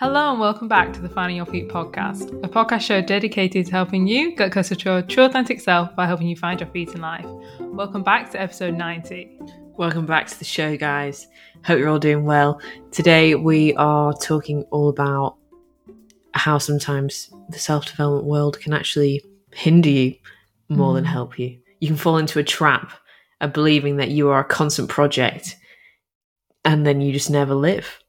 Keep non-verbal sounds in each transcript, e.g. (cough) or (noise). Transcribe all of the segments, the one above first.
Hello and welcome back to the Finding Your Feet podcast, a podcast show dedicated to helping you get closer to your true authentic self by helping you find your feet in life. Welcome back to episode 90. Welcome back to the show, guys. Hope you're all doing well. Today we are talking all about how sometimes the self development world can actually hinder you more than Mm. help you. You can fall into a trap of believing that you are a constant project and then you just never live.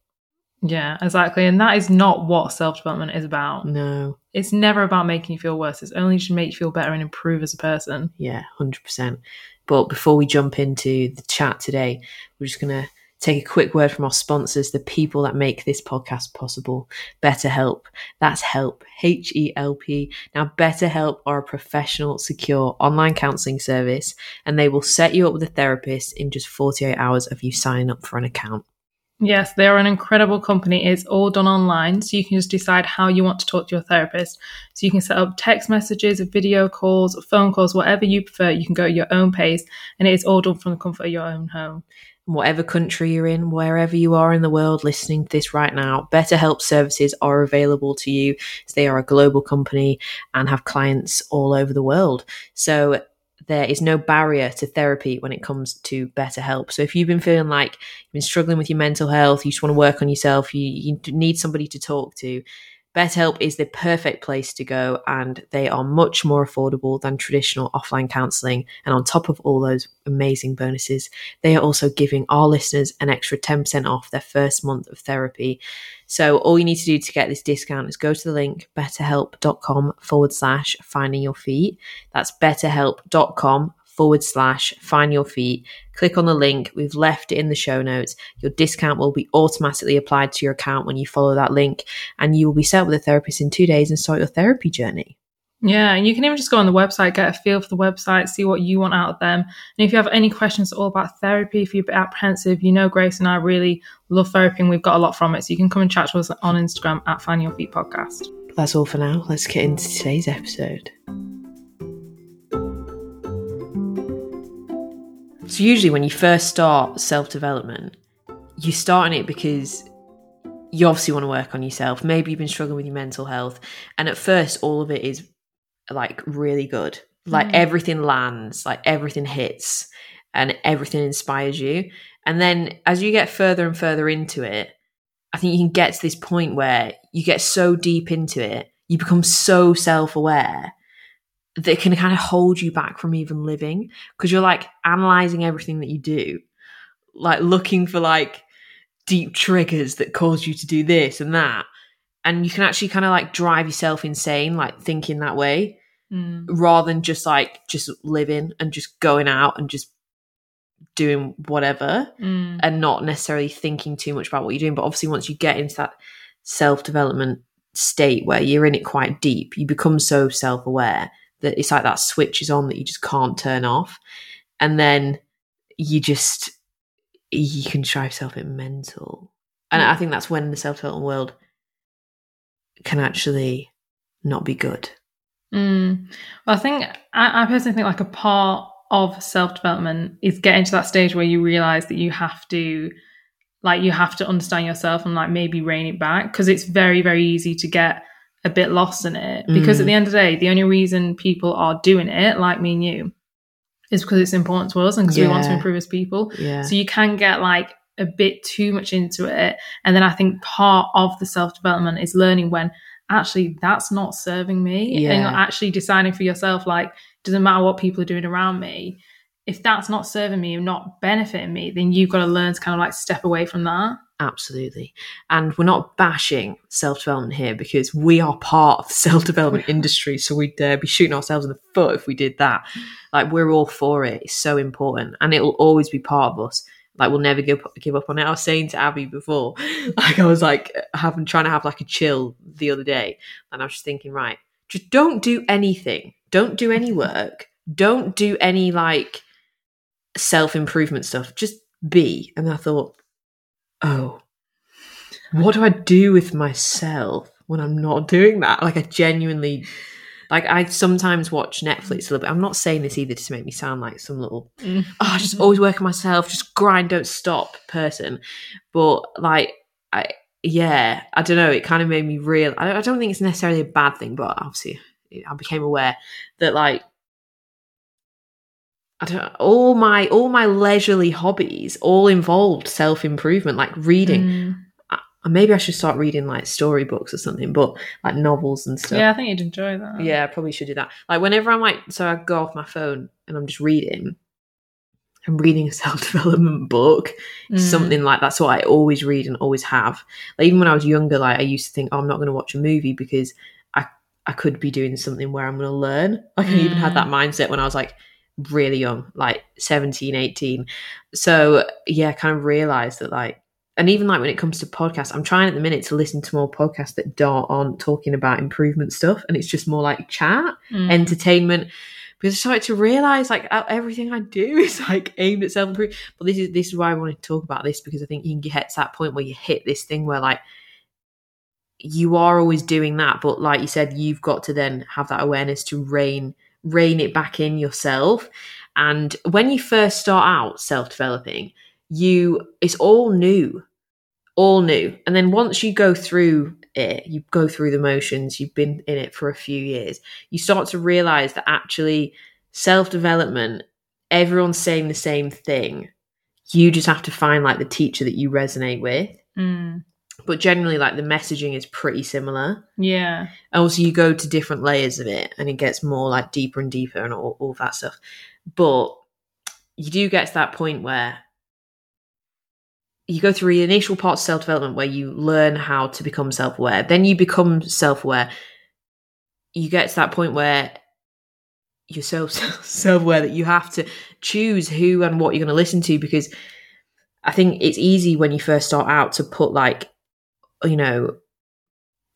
Yeah, exactly. And that is not what self development is about. No. It's never about making you feel worse. It's only to make you feel better and improve as a person. Yeah, 100%. But before we jump into the chat today, we're just going to take a quick word from our sponsors, the people that make this podcast possible. BetterHelp. That's help, H E L P. Now, BetterHelp are a professional, secure online counseling service, and they will set you up with a therapist in just 48 hours of you signing up for an account. Yes, they are an incredible company. It's all done online, so you can just decide how you want to talk to your therapist. So you can set up text messages, video calls, phone calls, whatever you prefer. You can go at your own pace, and it is all done from the comfort of your own home. whatever country you're in, wherever you are in the world listening to this right now, BetterHelp services are available to you. They are a global company and have clients all over the world. So there is no barrier to therapy when it comes to BetterHelp. So if you've been feeling like you've been struggling with your mental health, you just want to work on yourself, you, you need somebody to talk to, BetterHelp is the perfect place to go, and they are much more affordable than traditional offline counseling. And on top of all those amazing bonuses, they are also giving our listeners an extra 10% off their first month of therapy. So all you need to do to get this discount is go to the link betterhelp.com forward slash finding your feet. That's betterhelp.com forward slash find your feet. Click on the link. We've left it in the show notes. Your discount will be automatically applied to your account when you follow that link, and you will be set with a therapist in two days and start your therapy journey. Yeah, and you can even just go on the website, get a feel for the website, see what you want out of them. And if you have any questions at all about therapy, if you're a bit apprehensive, you know Grace and I really love therapy and we've got a lot from it. So you can come and chat to us on Instagram at Find Your Feet Podcast. That's all for now. Let's get into today's episode. So, usually, when you first start self development, you start in it because you obviously want to work on yourself. Maybe you've been struggling with your mental health. And at first, all of it is like really good. Like Mm. everything lands, like everything hits, and everything inspires you. And then as you get further and further into it, I think you can get to this point where you get so deep into it, you become so self aware that it can kind of hold you back from even living because you're like analyzing everything that you do, like looking for like deep triggers that cause you to do this and that. And you can actually kind of like drive yourself insane, like thinking that way Mm. rather than just like just living and just going out and just doing whatever Mm. and not necessarily thinking too much about what you're doing. But obviously, once you get into that self development state where you're in it quite deep, you become so self aware that it's like that switch is on that you just can't turn off. And then you just, you can drive yourself in mental. And I think that's when the self development world can actually not be good. Mm. Well, I think I, I personally think like a part of self development is getting to that stage where you realize that you have to, like, you have to understand yourself and like maybe rein it back because it's very very easy to get a bit lost in it. Because Mm. at the end of the day, the only reason people are doing it, like me and you, is because it's important to us and because we want to improve as people. Yeah. So you can get like a bit too much into it. And then I think part of the self development is learning when actually that's not serving me. And Yeah. you're actually deciding for yourself, like, doesn't matter what people are doing around me. If that's not serving me and not benefiting me, then you've got to learn to kind of like step away from that. Absolutely. And we're not bashing self development here because we are part of the (laughs) self development (laughs) industry. So we'd uh, be shooting ourselves in the foot if we did that. Like, we're all for it. It's so important. And it will always be part of us. Like, we'll never give, give up on it. I was saying to Abby before, (laughs) like, I was like, having, trying to have like a chill the other day. And I was just thinking, right, just don't do anything. Don't do any work. Don't do any like self improvement stuff. Just be. And I thought, oh, what do I do with myself when I'm not doing that? Like, I genuinely, like, I sometimes watch Netflix a little bit. I'm not saying this either to make me sound like some little, oh, I just always work on myself, just grind, don't stop person. But, like, I, yeah, I don't know. It kind of made me real. I don't, I don't think it's necessarily a bad thing, but obviously, I became aware that like I don't all my all my leisurely hobbies all involved self improvement, like reading. Mm. I, maybe I should start reading like storybooks or something, but like novels and stuff. Yeah, I think you'd enjoy that. Yeah, I probably should do that. Like whenever I'm like, so I go off my phone and I'm just reading. I'm reading a (laughs) self development book, Mm. something like that's what I always read and always have. Like even when I was younger, like I used to think, oh, I'm not going to watch a movie because I I could be doing something where I'm going to learn. Like I even had that mindset when I was like really young, like 17, 18. So yeah, I kind of realized that like, and even like when it comes to podcasts, I'm trying at the minute to listen to more podcasts that don't aren't talking about improvement stuff, and it's just more like chat Mm. entertainment because I started to realize like everything I do (laughs) is like aimed at self improvement. But this is this is why I wanted to talk about this because I think you can get to that point where you hit this thing where like you are always doing that, but like you said, you've got to then have that awareness to rein rein it back in yourself. And when you first start out self developing, you it's all new, all new. And then once you go through it, you go through the motions, you've been in it for a few years, you start to realize that actually self development, everyone's saying the same thing. You just have to find like the teacher that you resonate with. Mm. But generally, like the messaging is pretty similar. Yeah. Also, you go to different layers of it and it gets more like deeper and deeper and all, all that stuff. But you do get to that point where you go through the initial part of self development where you learn how to become self aware. Then you become self aware. You get to that point where you're so (laughs) self aware that you have to choose who and what you're going to listen to because I think it's easy when you first start out to put like, you know,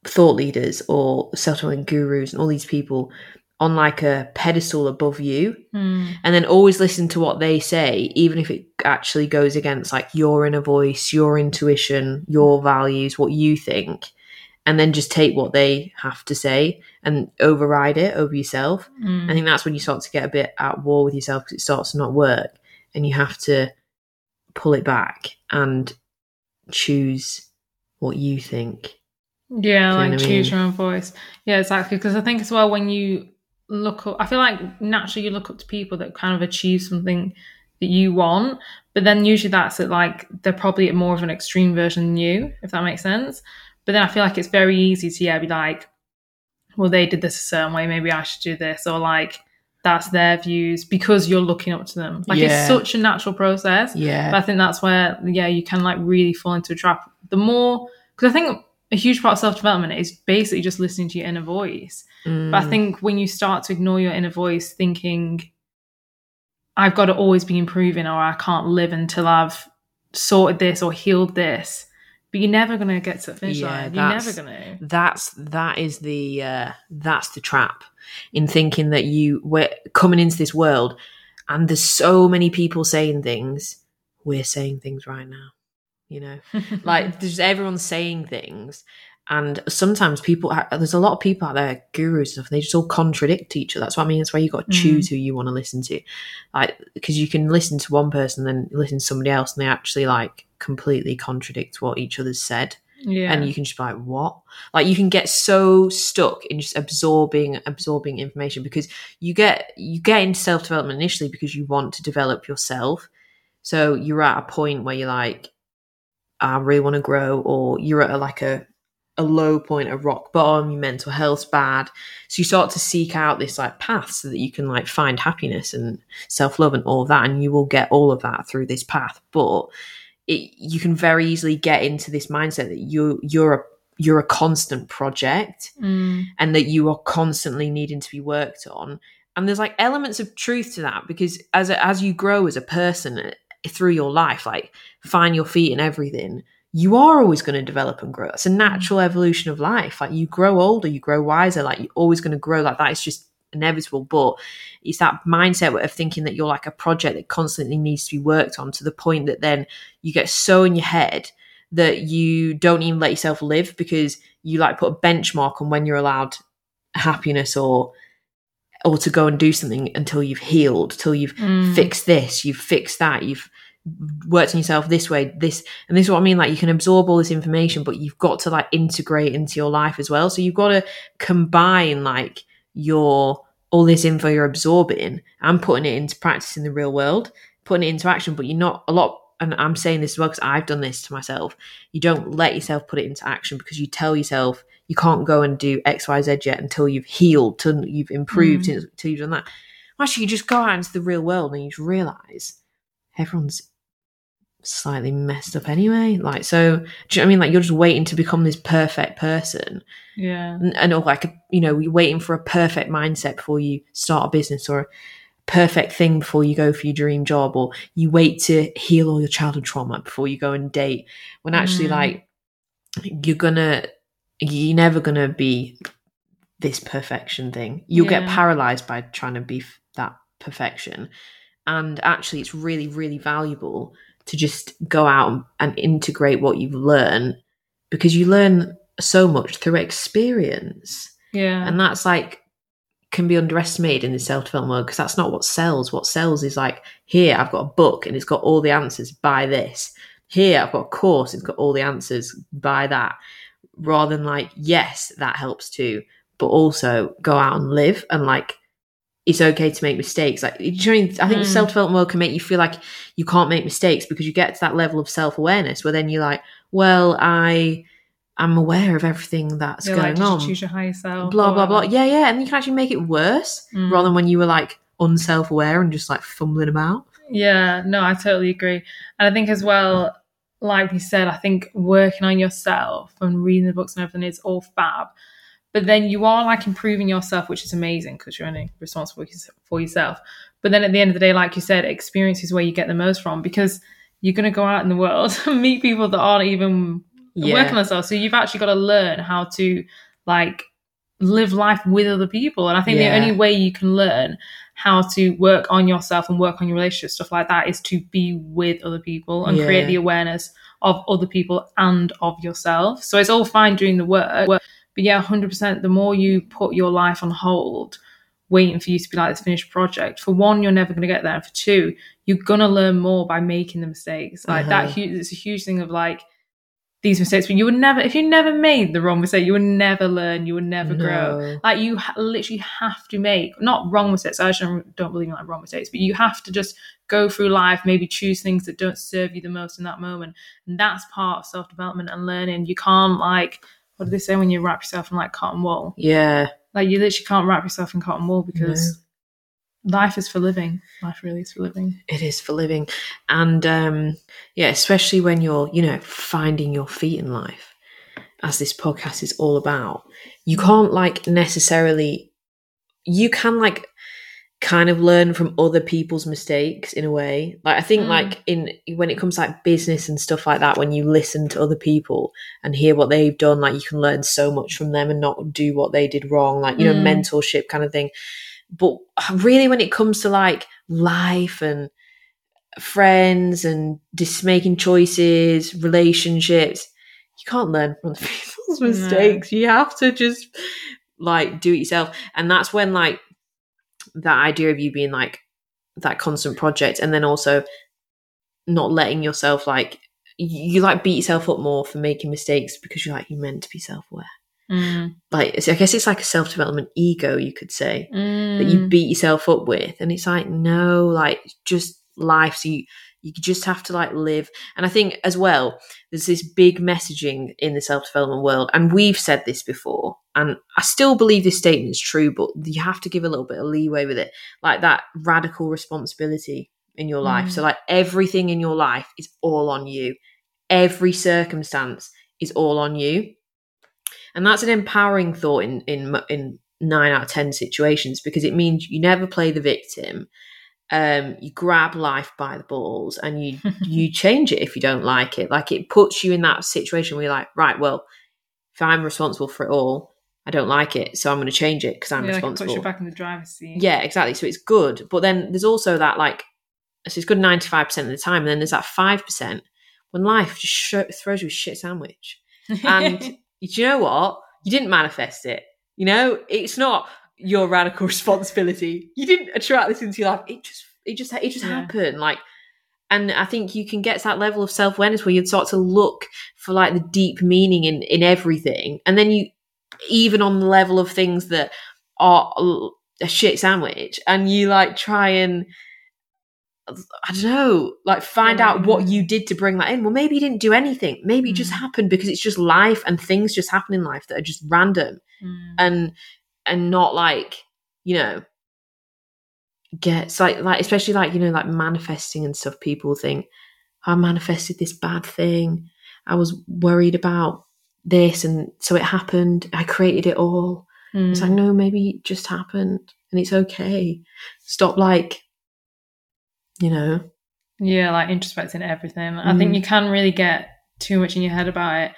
thought leaders or self development gurus and all these people on like a pedestal above you Mm. and then always listen to what they say, even if it actually goes against like your inner voice, your intuition, your values, what you think, and then just take what they have to say and override it over yourself. Mm. I think that's when you start to get a bit at war with yourself because it starts to not work and you have to pull it back and choose what you think. Yeah, like choose your own voice. Yeah, exactly. Because I think as well when you look up, I feel like naturally you look up to people that kind of achieve something that you want, but then usually that's at like they're probably at more of an extreme version than you, if that makes sense. But then I feel like it's very easy to yeah be like, well they did this a certain way, maybe I should do this, or like that's their views because you're looking up to them. Like Yeah. it's such a natural process. Yeah. But I think that's where, yeah, you can like really fall into a trap. The more, because I think a huge part of self development is basically just listening to your inner voice. Mm. But I think when you start to ignore your inner voice, thinking, I've got to always be improving or I can't live until I've sorted this or healed this, but you're never going to get to the finish Yeah, line. You're never going to. that's that is the uh, that's the trap in thinking that you we're coming into this world and there's so many people saying things we're saying things right now you know? (laughs) Like there's everyone saying things and sometimes people there's a lot of people out there gurus and stuff and they just all contradict each other. That's what i mean. That's why you got to Mm. choose who you want to listen to. Like because you can listen to one person then listen to somebody else and they actually like completely contradict what each other's said. Yeah. and you can just be like what? Like you can get so stuck in just absorbing absorbing information because you get you get into self-development initially because you want to develop yourself. So you're at a point where you're like i really want to grow or you're at a, like a a low point a rock bottom your mental health's bad. So you start to seek out this like path so that you can like find happiness and self-love and all of that and you will get all of that through this path. But it, you can very easily get into this mindset that you you're a you're a constant project Mm. and that you are constantly needing to be worked on. And there's like elements of truth to that because as a, as you grow as a person through your life like find your feet and everything you are always going to develop and grow. It's a natural evolution of life. Like you grow older you grow wiser like you're always going to grow. Like that it's just inevitable but it's that mindset of thinking that you're like a project that constantly needs to be worked on to the point that then you get so in your head that you don't even let yourself live because you like put a benchmark on when you're allowed happiness or or to go and do something until you've healed till you've Mm. fixed this you've fixed that you've worked on yourself this way, this, and this is what I mean. Like you can absorb all this information, but you've got to like integrate into your life as well. So you've got to combine like your all this info you're absorbing and putting it into practice in the real world, putting it into action. But you're not a lot. And I'm saying this as well because I've done this to myself. You don't let yourself put it into action because you tell yourself you can't go and do X, Y, Z yet until you've healed, till you've improved, Mm. until you've done that. Actually, you just go out into the real world and you just realize everyone's slightly messed up anyway. Like, so, do you know what I mean? Like, you're just waiting to become this perfect person. Yeah. And, and or like, you know, you're waiting for a perfect mindset before you start a business or a perfect thing before you go for your dream job, or you wait to heal all your childhood trauma before you go and date. When actually, Mm. like, you're gonna, you're never gonna be this perfection thing. You'll get paralyzed by trying to be f- that perfection. And actually, it's really, really valuable to just go out and integrate what you've learned because you learn so much through experience. Yeah. And that's like, can be underestimated in the self development world because that's not what sells. What sells is like, here, I've got a book and it's got all the answers, buy this. Here, I've got a course, it's got all the answers, buy that. Rather than like, yes, that helps too, but also go out and live and like, it's okay to make mistakes. Like, do you know what I think the Mm. self development world can make you feel like you can't make mistakes because you get to that level of self awareness where then you're like, well, I am aware of everything that's You're going like, on you choose your higher self? blah blah blah. Yeah, yeah, and you can actually make it worse Mm. rather than when you were like unself-aware and just like fumbling about. Yeah, no, I totally agree. And I think as well, like we said, I think working on yourself and reading the books and everything is all fab. But then you are like improving yourself, which is amazing because you're only responsible for yourself. But then at the end of the day, like you said, experience is where you get the most from because you're going to go out in the world (laughs) and meet people that aren't even working on themselves. So you've actually got to learn how to like live life with other people. And I think Yeah. the only way you can learn how to work on yourself and work on your relationship stuff like that is to be with other people and Yeah. create the awareness of other people and of yourself. So it's all fine doing the work, but yeah, hundred percent. The more you put your life on hold, waiting for you to be like this finished project, for one, you're never going to get there, and for two, you're gonna learn more by making the mistakes. Like that, Uh-huh. huge. It's a huge thing of like these mistakes, but you would never, if you never made the wrong mistake, you would never learn, you would never grow. Like you ha- literally have to make not wrong mistakes. I don't, don't believe in like wrong mistakes, but you have to just go through life, maybe choose things that don't serve you the most in that moment, and that's part of self development and learning. You can't like what do they say when you wrap yourself in like cotton wool? Yeah, Like you literally can't wrap yourself in cotton wool because life is for living. Life really is for living. it is for living, and um, yeah, especially when you're you know finding your feet in life, as this podcast is all about. You can't like necessarily. You can like kind of learn from other people's mistakes in a way like i think Mm. like in when it comes to, like business and stuff like that when you listen to other people and hear what they've done like you can learn so much from them and not do what they did wrong like you know Mm. mentorship kind of thing but really when it comes to like life and friends and just making choices relationships you can't learn from other (laughs) people's No. mistakes you have to just like do it yourself and that's when like that idea of you being like that constant project and then also not letting yourself like you, you like beat yourself up more for making mistakes because you're like you're meant to be self-aware Mm. like it's- i guess it's like a self-development ego you could say that you Mm. beat yourself up with and it's like no like just life so you you just have to like live. And i think as well there's this big messaging in the self-development world and we've said this before and i still believe this statement is true but you have to give a little bit of leeway with it like that radical responsibility in your life. Mm. so like everything in your life is all on you. Every circumstance is all on you. And that's an empowering thought in in in nine out of ten situations because it means you never play the victim um you grab life by the balls and you (laughs) you change it if you don't like it like it puts you in that situation where you're like right well if i'm responsible for it all i don't like it so i'm going to change it because i'm yeah, like it puts responsible you back in the driver's seat. yeah exactly so it's good but then there's also that like so it's good 95% of the time and then there's that 5% when life just sh- throws you a shit sandwich (laughs) and do you know what? You didn't manifest it. You know, it's not your radical (laughs) responsibility. You didn't attract this into your life. It just, it just, it just Yeah. happened. Like, and I think you can get to that level of self awareness where you'd start to look for like the deep meaning in in everything, and then you even on the level of things that are a shit sandwich, and you like try and I don't know, like find out what you did to bring that in. Well, maybe you didn't do anything. Maybe it just Mm. happened because it's just life and things just happen in life that are just random Mm. and and not like you know gets like like especially like you know like manifesting and stuff people think "Oh, i manifested this bad thing i was worried about this and so it happened i created it all it's like Mm. no maybe it just happened and it's okay stop like you know Yeah, like introspecting everything. I think Mm. you can really get too much in your head about it.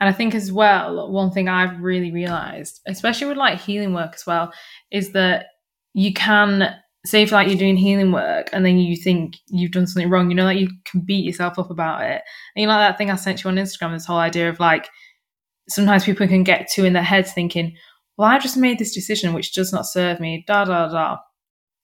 And I think as well, one thing I've really realized, especially with like healing work as well, is that you can say if like you're doing healing work and then you think you've done something wrong, you know, like you can beat yourself up about it. And you know, like that thing I sent you on Instagram, this whole idea of like sometimes people can get too in their heads thinking, well, I just made this decision which does not serve me, da da da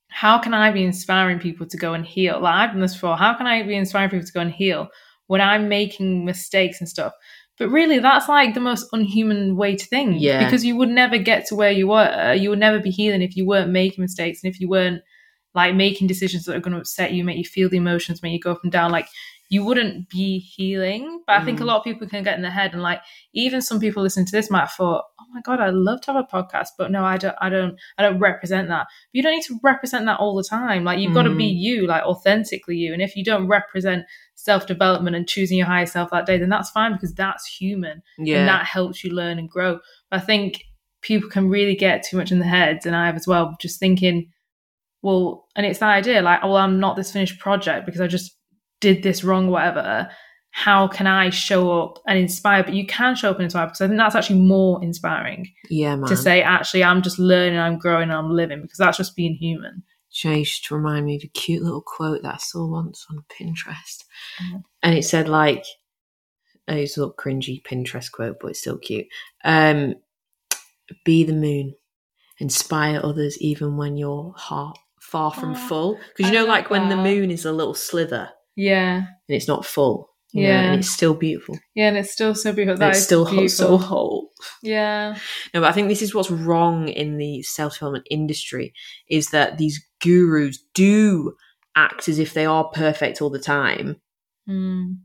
how can I be inspiring people to go and heal? Like I've done this before. How can I be inspiring people to go and heal when I'm making mistakes and stuff? But really, that's like the most unhuman way to think. Yeah. Because you would never get to where you were. You would never be healing if you weren't making mistakes and if you weren't like making decisions that are going to upset you, make you feel the emotions, make you go up and down. Like you wouldn't be healing. But I think a Mm. lot of people can get in their head and like even some people listening to this might have thought, oh my god, I'd love to have a podcast, but no, I don't, I don't, I don't represent that. But you don't need to represent that all the time. Like you've got to be Mm. you, like authentically you. And if you don't represent self development and choosing your higher self that day, then that's fine because that's human yeah. and that helps you learn and grow. But I think people can really get too much in their heads, and I have as well, just thinking, well, and it's that idea like, well, I'm not this finished project because I just did this wrong, whatever. How can I show up and inspire? But you can show up and inspire because I think that's actually more inspiring yeah man to say, actually, I'm just learning, I'm growing, I'm living because that's just being human. Chase to remind me of a cute little quote that I saw once on Pinterest. Mhm. And it said like oh, it's a little cringy Pinterest quote, but it's still cute. Um be the moon. Inspire others even when your heart far from Aw, full. Because you know, like when the moon is a little slither Yeah. and it's not full. you know, Yeah. and it's still beautiful. Yeah, and it's still so beautiful. That it's still ho- so whole. Yeah. No, but I think this is what's wrong in the self development industry is that these gurus do act as if they are perfect all the time. Mm.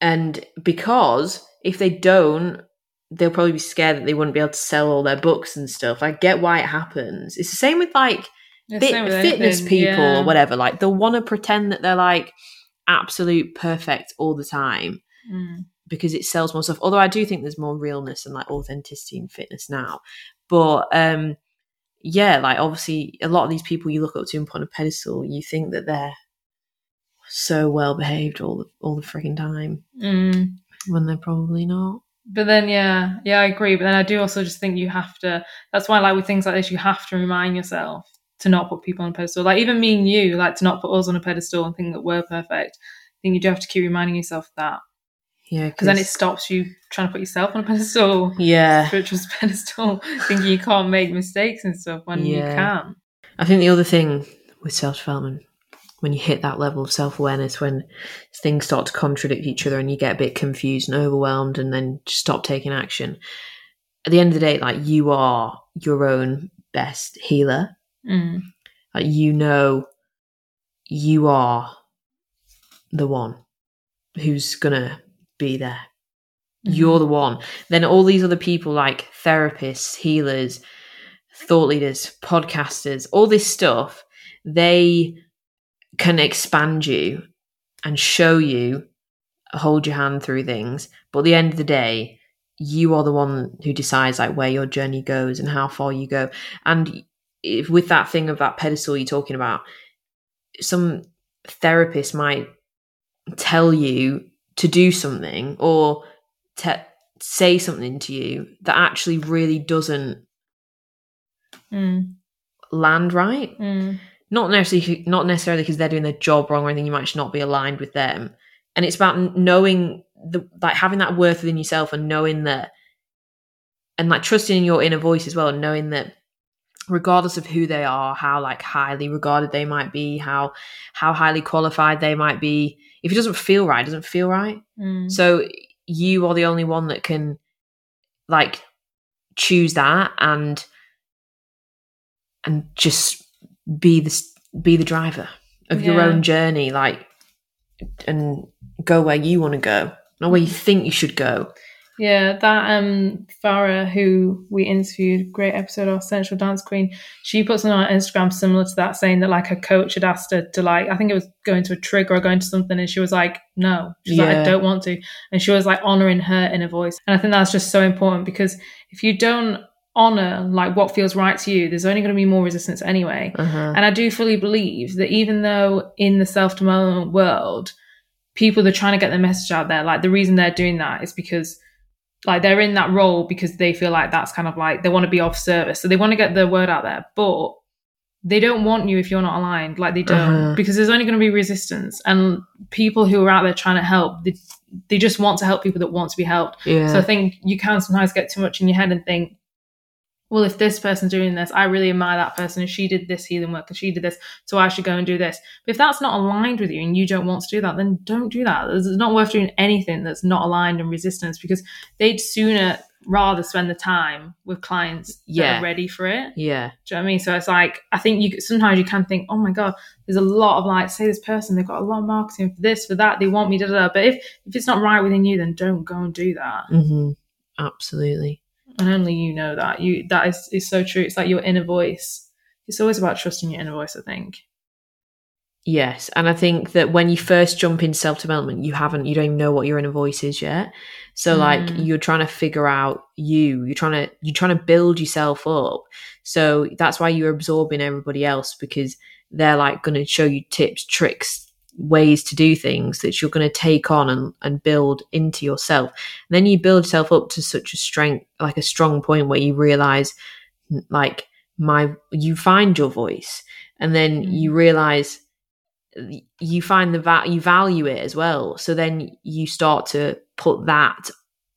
And because if they don't, they'll probably be scared that they wouldn't be able to sell all their books and stuff. I get why it happens. It's the same with like fit, same with fitness people yeah. or whatever. Like they'll want to pretend that they're like absolute perfect all the time Mm. because it sells more stuff. Although I do think there's more realness and like authenticity in fitness now. But um yeah, like obviously a lot of these people you look up to and put on a pedestal, you think that they're so well behaved all the all the freaking time Mm. when they're probably not. But then, yeah, yeah, I agree. But then I do also just think you have to. That's why, like with things like this, you have to remind yourself to not put people on a pedestal. Like even me and you, like to not put us on a pedestal and think that we're perfect. I think you do have to keep reminding yourself of that Yeah, because then it stops you trying to put yourself on a pedestal, yeah. (laughs) spiritual pedestal, (laughs) thinking you can't make mistakes and stuff when you Yeah. can. I think the other thing with self development, when you hit that level of self awareness, when things start to contradict each other and you get a bit confused and overwhelmed and then just stop taking action, at the end of the day, like you are your own best healer. Mm. Like you know you are the one who's gonna be there. You're the one. Then all these other people like therapists, healers, thought leaders, podcasters, all this stuff, they can expand you and show you, hold your hand through things. But at the end of the day, you are the one who decides like where your journey goes and how far you go. And if, with that thing of that pedestal you're talking about, some therapist might tell you to do something or te- say something to you that actually really doesn't Mm. land right. Mm. Not necessarily, not necessarily because they're doing their job wrong or anything. You might just not be aligned with them. And it's about knowing the like having that worth within yourself and knowing that, and like trusting in your inner voice as well, and knowing that regardless of who they are how like highly regarded they might be how how highly qualified they might be if it doesn't feel right it doesn't feel right. Mm. so you are the only one that can like choose that and and just be the be the driver of your own journey like and go where you want to go not where you think you should go Yeah, that um Farah who we interviewed, great episode of Central Dance Queen, she puts on Instagram similar to that, saying that like her coach had asked her to like I think it was going to a trig or going to something and she was like, No. She's like, I don't want to. And she was like honoring her inner voice. And I think that's just so important because if you don't honor like what feels right to you, there's only going to be more resistance anyway. uh-huh. And I do fully believe that even though in the self development world, people that are trying to get their message out there, like the reason they're doing that is because like they're in that role because they feel like that's kind of like they want to be off service. So they want to get the word out there, but they don't want you if you're not aligned. Like they don't, Uh-huh. because there's only going to be resistance. And people who are out there trying to help, they, they just want to help people that want to be helped. yeah So I think you can sometimes get too much in your head and think, well, if this person's doing this, I really admire that person. If she did this healing work and she did this, so I should go and do this. But if that's not aligned with you and you don't want to do that, then don't do that. It's not worth doing anything that's not aligned and resistance because they'd sooner rather spend the time with clients that are ready for it. yeah Do you know what I mean? So it's like I think you sometimes you can think, oh my god, there's a lot of like, say this person they've got a lot of marketing for this, for that, they want me, da da da. But if if it's not right within you, then don't go and do that hmm absolutely and only you know that you that is is so true it's like your inner voice it's always about trusting your inner voice i think Yes, and I think that when you first jump in self development, you haven't, you don't even know what your inner voice is yet. So like Mm. you're trying to figure out you, you're trying to you're trying to build yourself up. So that's why you're absorbing everybody else because they're like going to show you tips, tricks, ways to do things that you're going to take on and, and build into yourself. And then you build yourself up to such a strength, like a strong point where you realize, like my, you find your voice, and then Mm. you realize you find the va- you value it as well. So then you start to put that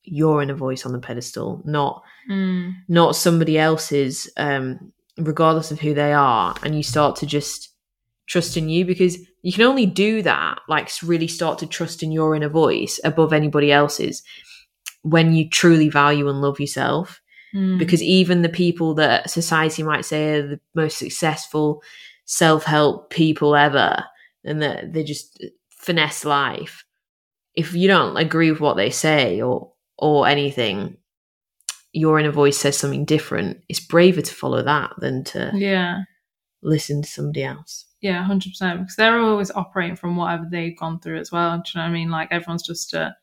your inner voice on the pedestal, not mm. not somebody else's, um, regardless of who they are, and you start to just trust in you because you can only do that, like really start to trust in your inner voice above anybody else's when you truly value and love yourself. Mm. Because even the people that society might say are the most successful self help people ever, and that they just finesse life, if you don't agree with what they say or or anything, your inner voice says something different. It's braver to follow that than to yeah listen to somebody else. Yeah 100% because they're always operating from whatever they've gone through as well do you know what i mean like everyone's just a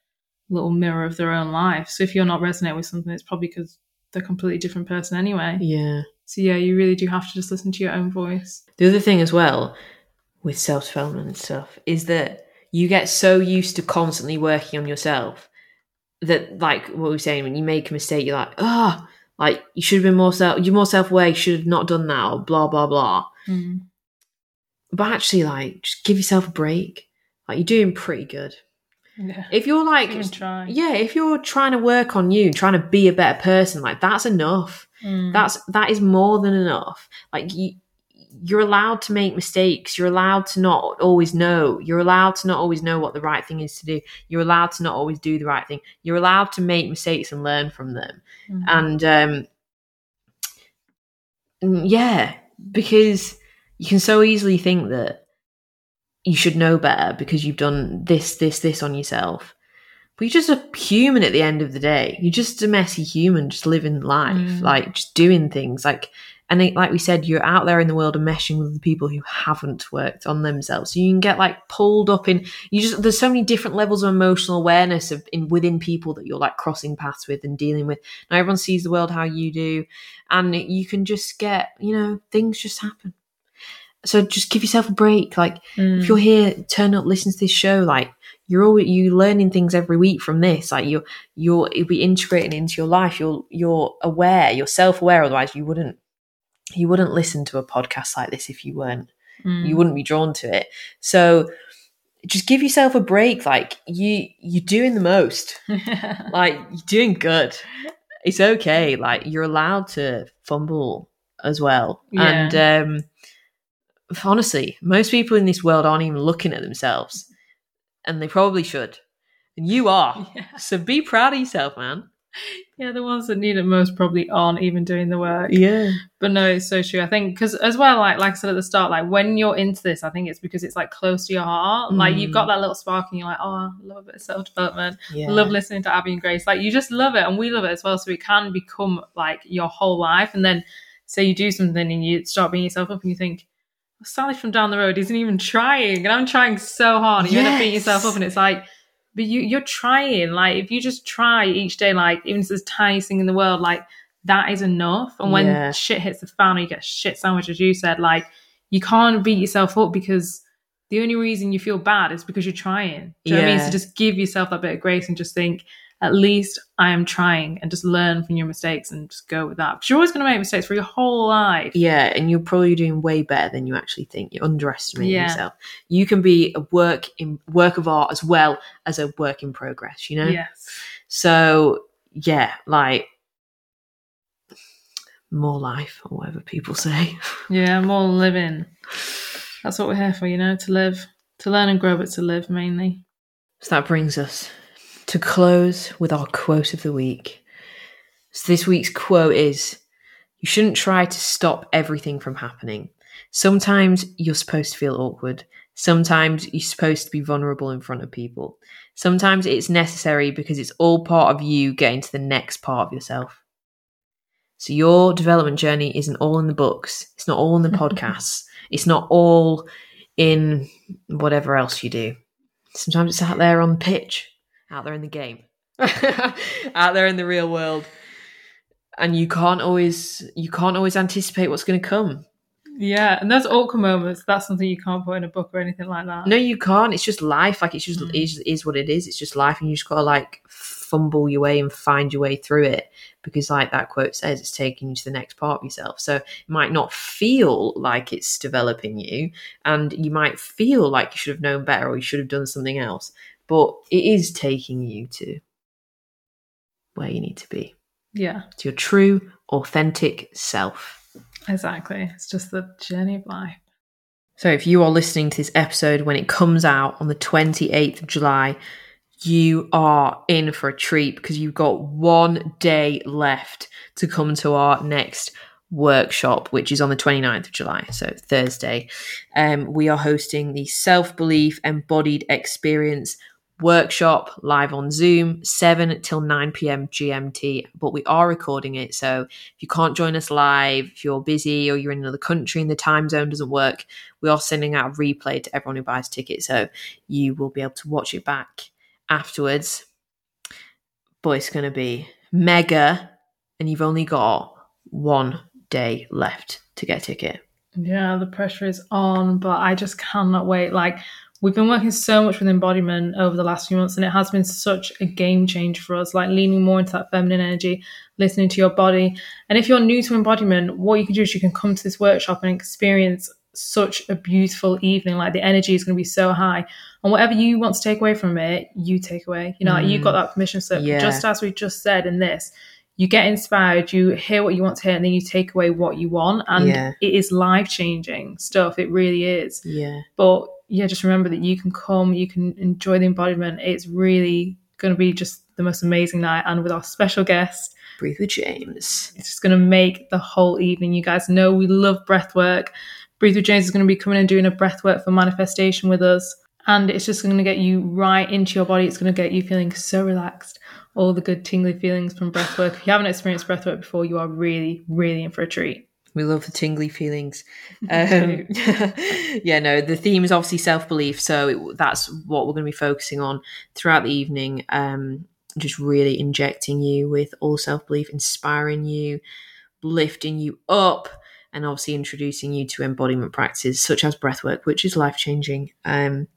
little mirror of their own life so if you're not resonating with something it's probably because they're a completely different person anyway Yeah. so yeah you really do have to just listen to your own voice The other thing as well with self development and stuff is that you get so used to constantly working on yourself that, like what we were saying, when you make a mistake, you're like, oh, like you should have been more self, you're more self aware, you should have not done that, or blah blah blah. mm. But actually, like, just give yourself a break. Like you're doing pretty good. yeah If you're like, yeah, if you're trying to work on you, trying to be a better person, like that's enough. Mm. That's that is more than enough. Like you, you're allowed to make mistakes. You're allowed to not always know. You're allowed to not always know what the right thing is to do. You're allowed to not always do the right thing. You're allowed to make mistakes and learn from them. Mm. And um, yeah, because you can so easily think that you should know better because you've done this, this, this on yourself. But you're just a human at the end of the day. You're just a messy human, just living life, Mm. like just doing things. Like, and it, like we said, you're out there in the world and meshing with the people who haven't worked on themselves. So you can get like pulled up in. You just there's so many different levels of emotional awareness of in within people that you're like crossing paths with and dealing with. Now everyone sees the world how you do, and you can just get you know things just happen. So just give yourself a break. Like Mm. if you're here, turn up, listen to this show. Like you're all you learning things every week from this. Like you're you're it'll be integrating into your life. You're you're aware. You're self aware. Otherwise, you wouldn't you wouldn't listen to a podcast like this if you weren't. Mm. You wouldn't be drawn to it. So just give yourself a break. Like you you're doing the most. (laughs) Like you're doing good. It's okay. Like you're allowed to fumble as well. Yeah. And um, honestly, most people in this world aren't even looking at themselves, and they probably should. And you are. (laughs) Yeah. So be proud of yourself, man. yeah, the ones that need it most probably aren't even doing the work. Yeah. But no, it's so true. I think because as well, like like I said at the start, like when you're into this, I think it's because it's like close to your heart. Like you've Mm. got that little spark, and you're like, oh, I love a bit of self development. Yeah. Love listening to Abby and Grace. Like you just love it, and we love it as well. So it can become like your whole life. And then say you do something and you start being yourself up, and you think. Sally from down the road isn't even trying, and I'm trying so hard. And you end up beating yourself up, and it's like, but you you're trying. Like if you just try each day, like even if it's the tiniest thing in the world, like that is enough. And when Yeah. shit hits the fan or you get shit sandwich, as you said, like you can't beat yourself up because the only reason you feel bad is because you're trying. Do you know what I mean? So just give yourself that bit of grace and just think, at least I am trying and just learn from your mistakes and just go with that. Because you're always going to make mistakes for your whole life. Yeah, and you're probably doing way better than you actually think. You're underestimating Yeah. yourself. You can be a work in work of art as well as a work in progress, you know? Yes. So yeah, like more life or whatever people say. (laughs) Yeah, more living. That's what we're here for, you know, to live, to learn and grow, but to live mainly. So that brings us to close with our quote of the week. So this week's quote is You shouldn't try to stop everything from happening. Sometimes you're supposed to feel awkward. Sometimes you're supposed to be vulnerable in front of people. Sometimes it's necessary because it's all part of you getting to the next part of yourself. So your development journey isn't all in the books. It's not all in the (laughs) podcasts. It's not all in whatever else you do. Sometimes it's out there on the pitch, out there in the game, (laughs) out there in the real world. And you can't always you can't always anticipate what's going to come. Yeah, and those awkward moments, that's something you can't put in a book or anything like that. No, you can't. It's just life. Like it's just Mm. is what it is. It's just life, and you just gotta like fumble your way and find your way through it. Because, like that quote says, it's taking you to the next part of yourself. So it might not feel like it's developing you, and you might feel like you should have known better or you should have done something else. But it is taking you to where you need to be, Yeah, to your true, authentic self. exactly. It's just the journey of life. So if you are listening to this episode when it comes out on the 28th of July, you are in for a treat because you've got one day left to come to our next workshop, which is on the 29th of July, so Thursday. Um, we are hosting the Self Belief Embodied Experience workshop live on Zoom, 7 till 9 p.m. GMT. But we are recording it. So if you can't join us live, if you're busy or you're in another country and the time zone doesn't work, we are sending out a replay to everyone who buys tickets. So you will be able to watch it back afterwards. But it's going to be mega. And you've only got one day left to get a ticket. Yeah, the pressure is on, but I just cannot wait. Like, we've been working so much with embodiment over the last few months, and it has been such a game changer for us, like leaning more into that feminine energy, listening to your body. And if you're new to embodiment, what you can do is you can come to this workshop and experience such a beautiful evening. Like, the energy is going to be so high. And whatever you want to take away from it, you take away. You know, like you've got mm. that permission slip. Yeah. Just as we just said in this, you get inspired, you hear what you want to hear, and then you take away what you want. And Yeah. it is life changing stuff. It really is. Yeah. But yeah, just remember that you can come, you can enjoy the embodiment. It's really going to be just the most amazing night. And with our special guest, Breathe with James. it's just going to make the whole evening. You guys know we love breath work. Breathe with James is going to be coming and doing a breath work for manifestation with us. And it's just going to get you right into your body. It's going to get you feeling so relaxed. All the good tingly feelings from breath work. If you haven't experienced breath work before, you are really, really in for a treat. We love the tingly feelings. (laughs) Um, (laughs) yeah, no, the theme is obviously self belief. So it, that's what we're going to be focusing on throughout the evening. Um, just really injecting you with all self belief, inspiring you, lifting you up, and obviously introducing you to embodiment practices such as breathwork, which is life changing. Um,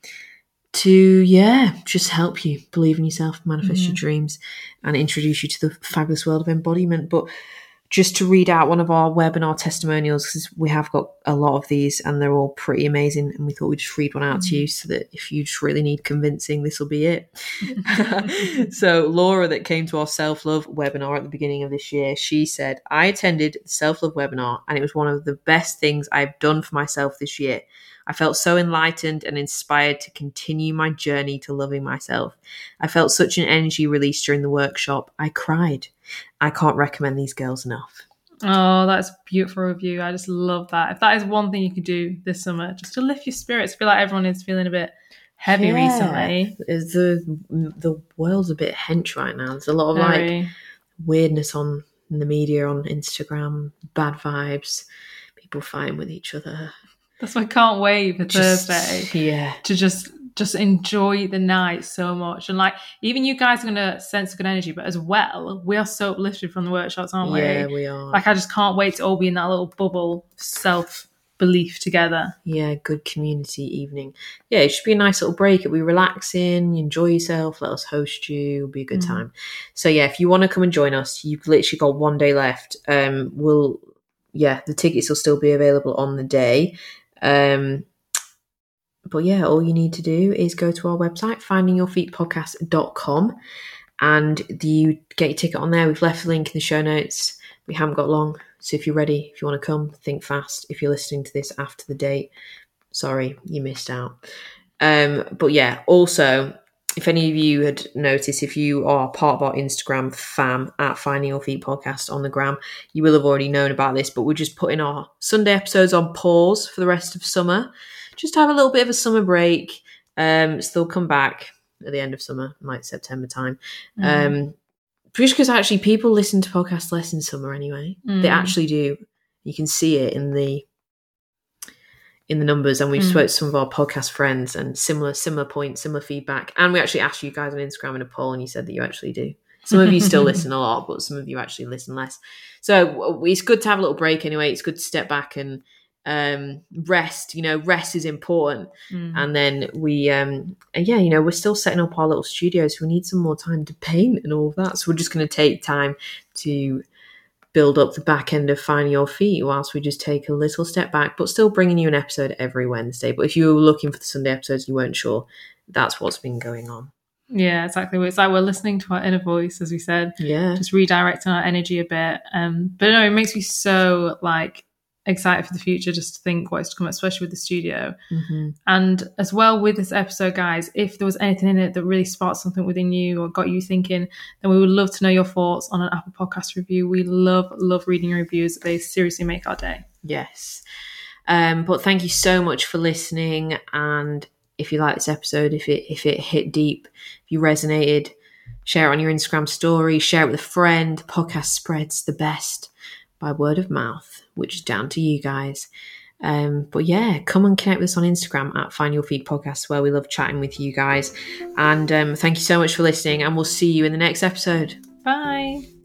to yeah, just help you believe in yourself, manifest your dreams, and introduce you to the fabulous world of embodiment. But just to read out one of our webinar testimonials because we have got a lot of these and they're all pretty amazing. And we thought we'd just read one out to you mm-hmm. so that if you just really need convincing, this will be it. (laughs) (laughs) so, Laura, that came to our self love webinar at the beginning of this year, she said, I attended the self love webinar and it was one of the best things I've done for myself this year. I felt so enlightened and inspired to continue my journey to loving myself. I felt such an energy release during the workshop. I cried. I can't recommend these girls enough. Oh, that's beautiful review. I just love that. If that is one thing you could do this summer, just to lift your spirits, feel like everyone is feeling a bit heavy yeah. recently. The the world's a bit hench right now. There's a lot of Very. like weirdness on the media, on Instagram, bad vibes, people fighting with each other. That's why I can't wait for just, Thursday. Yeah. To just just enjoy the night so much. And like even you guys are gonna sense good energy, but as well, we are so uplifted from the workshops, aren't we? Yeah, we are. Like I just can't wait to all be in that little bubble self belief together. Yeah, good community evening. Yeah, it should be a nice little break. It'll be relaxing, you enjoy yourself, let us host you, it'll be a good mm. time. So yeah, if you want to come and join us, you've literally got one day left. Um we'll yeah, the tickets will still be available on the day. Um, but yeah, all you need to do is go to our website, findingyourfeetpodcast.com, and you get your ticket on there. We've left a link in the show notes. We haven't got long. So if you're ready, if you want to come, think fast. If you're listening to this after the date, sorry, you missed out. Um, but yeah, also, if any of you had noticed, if you are part of our Instagram fam at Finding Your Feet podcast on the gram, you will have already known about this. But we're just putting our Sunday episodes on pause for the rest of summer, just have a little bit of a summer break. Um, still come back at the end of summer, like September time. Mm. Um, just because actually people listen to podcasts less in summer anyway. Mm. They actually do. You can see it in the in the numbers and we've mm. spoke to some of our podcast friends and similar similar points similar feedback and we actually asked you guys on instagram in a poll and you said that you actually do some of you still (laughs) listen a lot but some of you actually listen less so it's good to have a little break anyway it's good to step back and um, rest you know rest is important mm. and then we um yeah you know we're still setting up our little studios so we need some more time to paint and all of that so we're just going to take time to build up the back end of finding your feet whilst we just take a little step back, but still bringing you an episode every Wednesday. But if you were looking for the Sunday episodes, you weren't sure, that's what's been going on. Yeah, exactly. It's like we're listening to our inner voice, as we said. Yeah. Just redirecting our energy a bit. Um, but no, it makes me so like excited for the future just to think what's to come, especially with the studio. Mm-hmm. And as well with this episode, guys, if there was anything in it that really sparked something within you or got you thinking, then we would love to know your thoughts on an Apple Podcast review. We love, love reading reviews. They seriously make our day. Yes. Um, but thank you so much for listening. And if you like this episode, if it if it hit deep, if you resonated, share it on your Instagram story, share it with a friend. Podcast spreads the best by word of mouth, which is down to you guys. Um, but yeah, come and connect with us on Instagram at Find Your Feet Podcast, where we love chatting with you guys. And um, thank you so much for listening, and we'll see you in the next episode. Bye.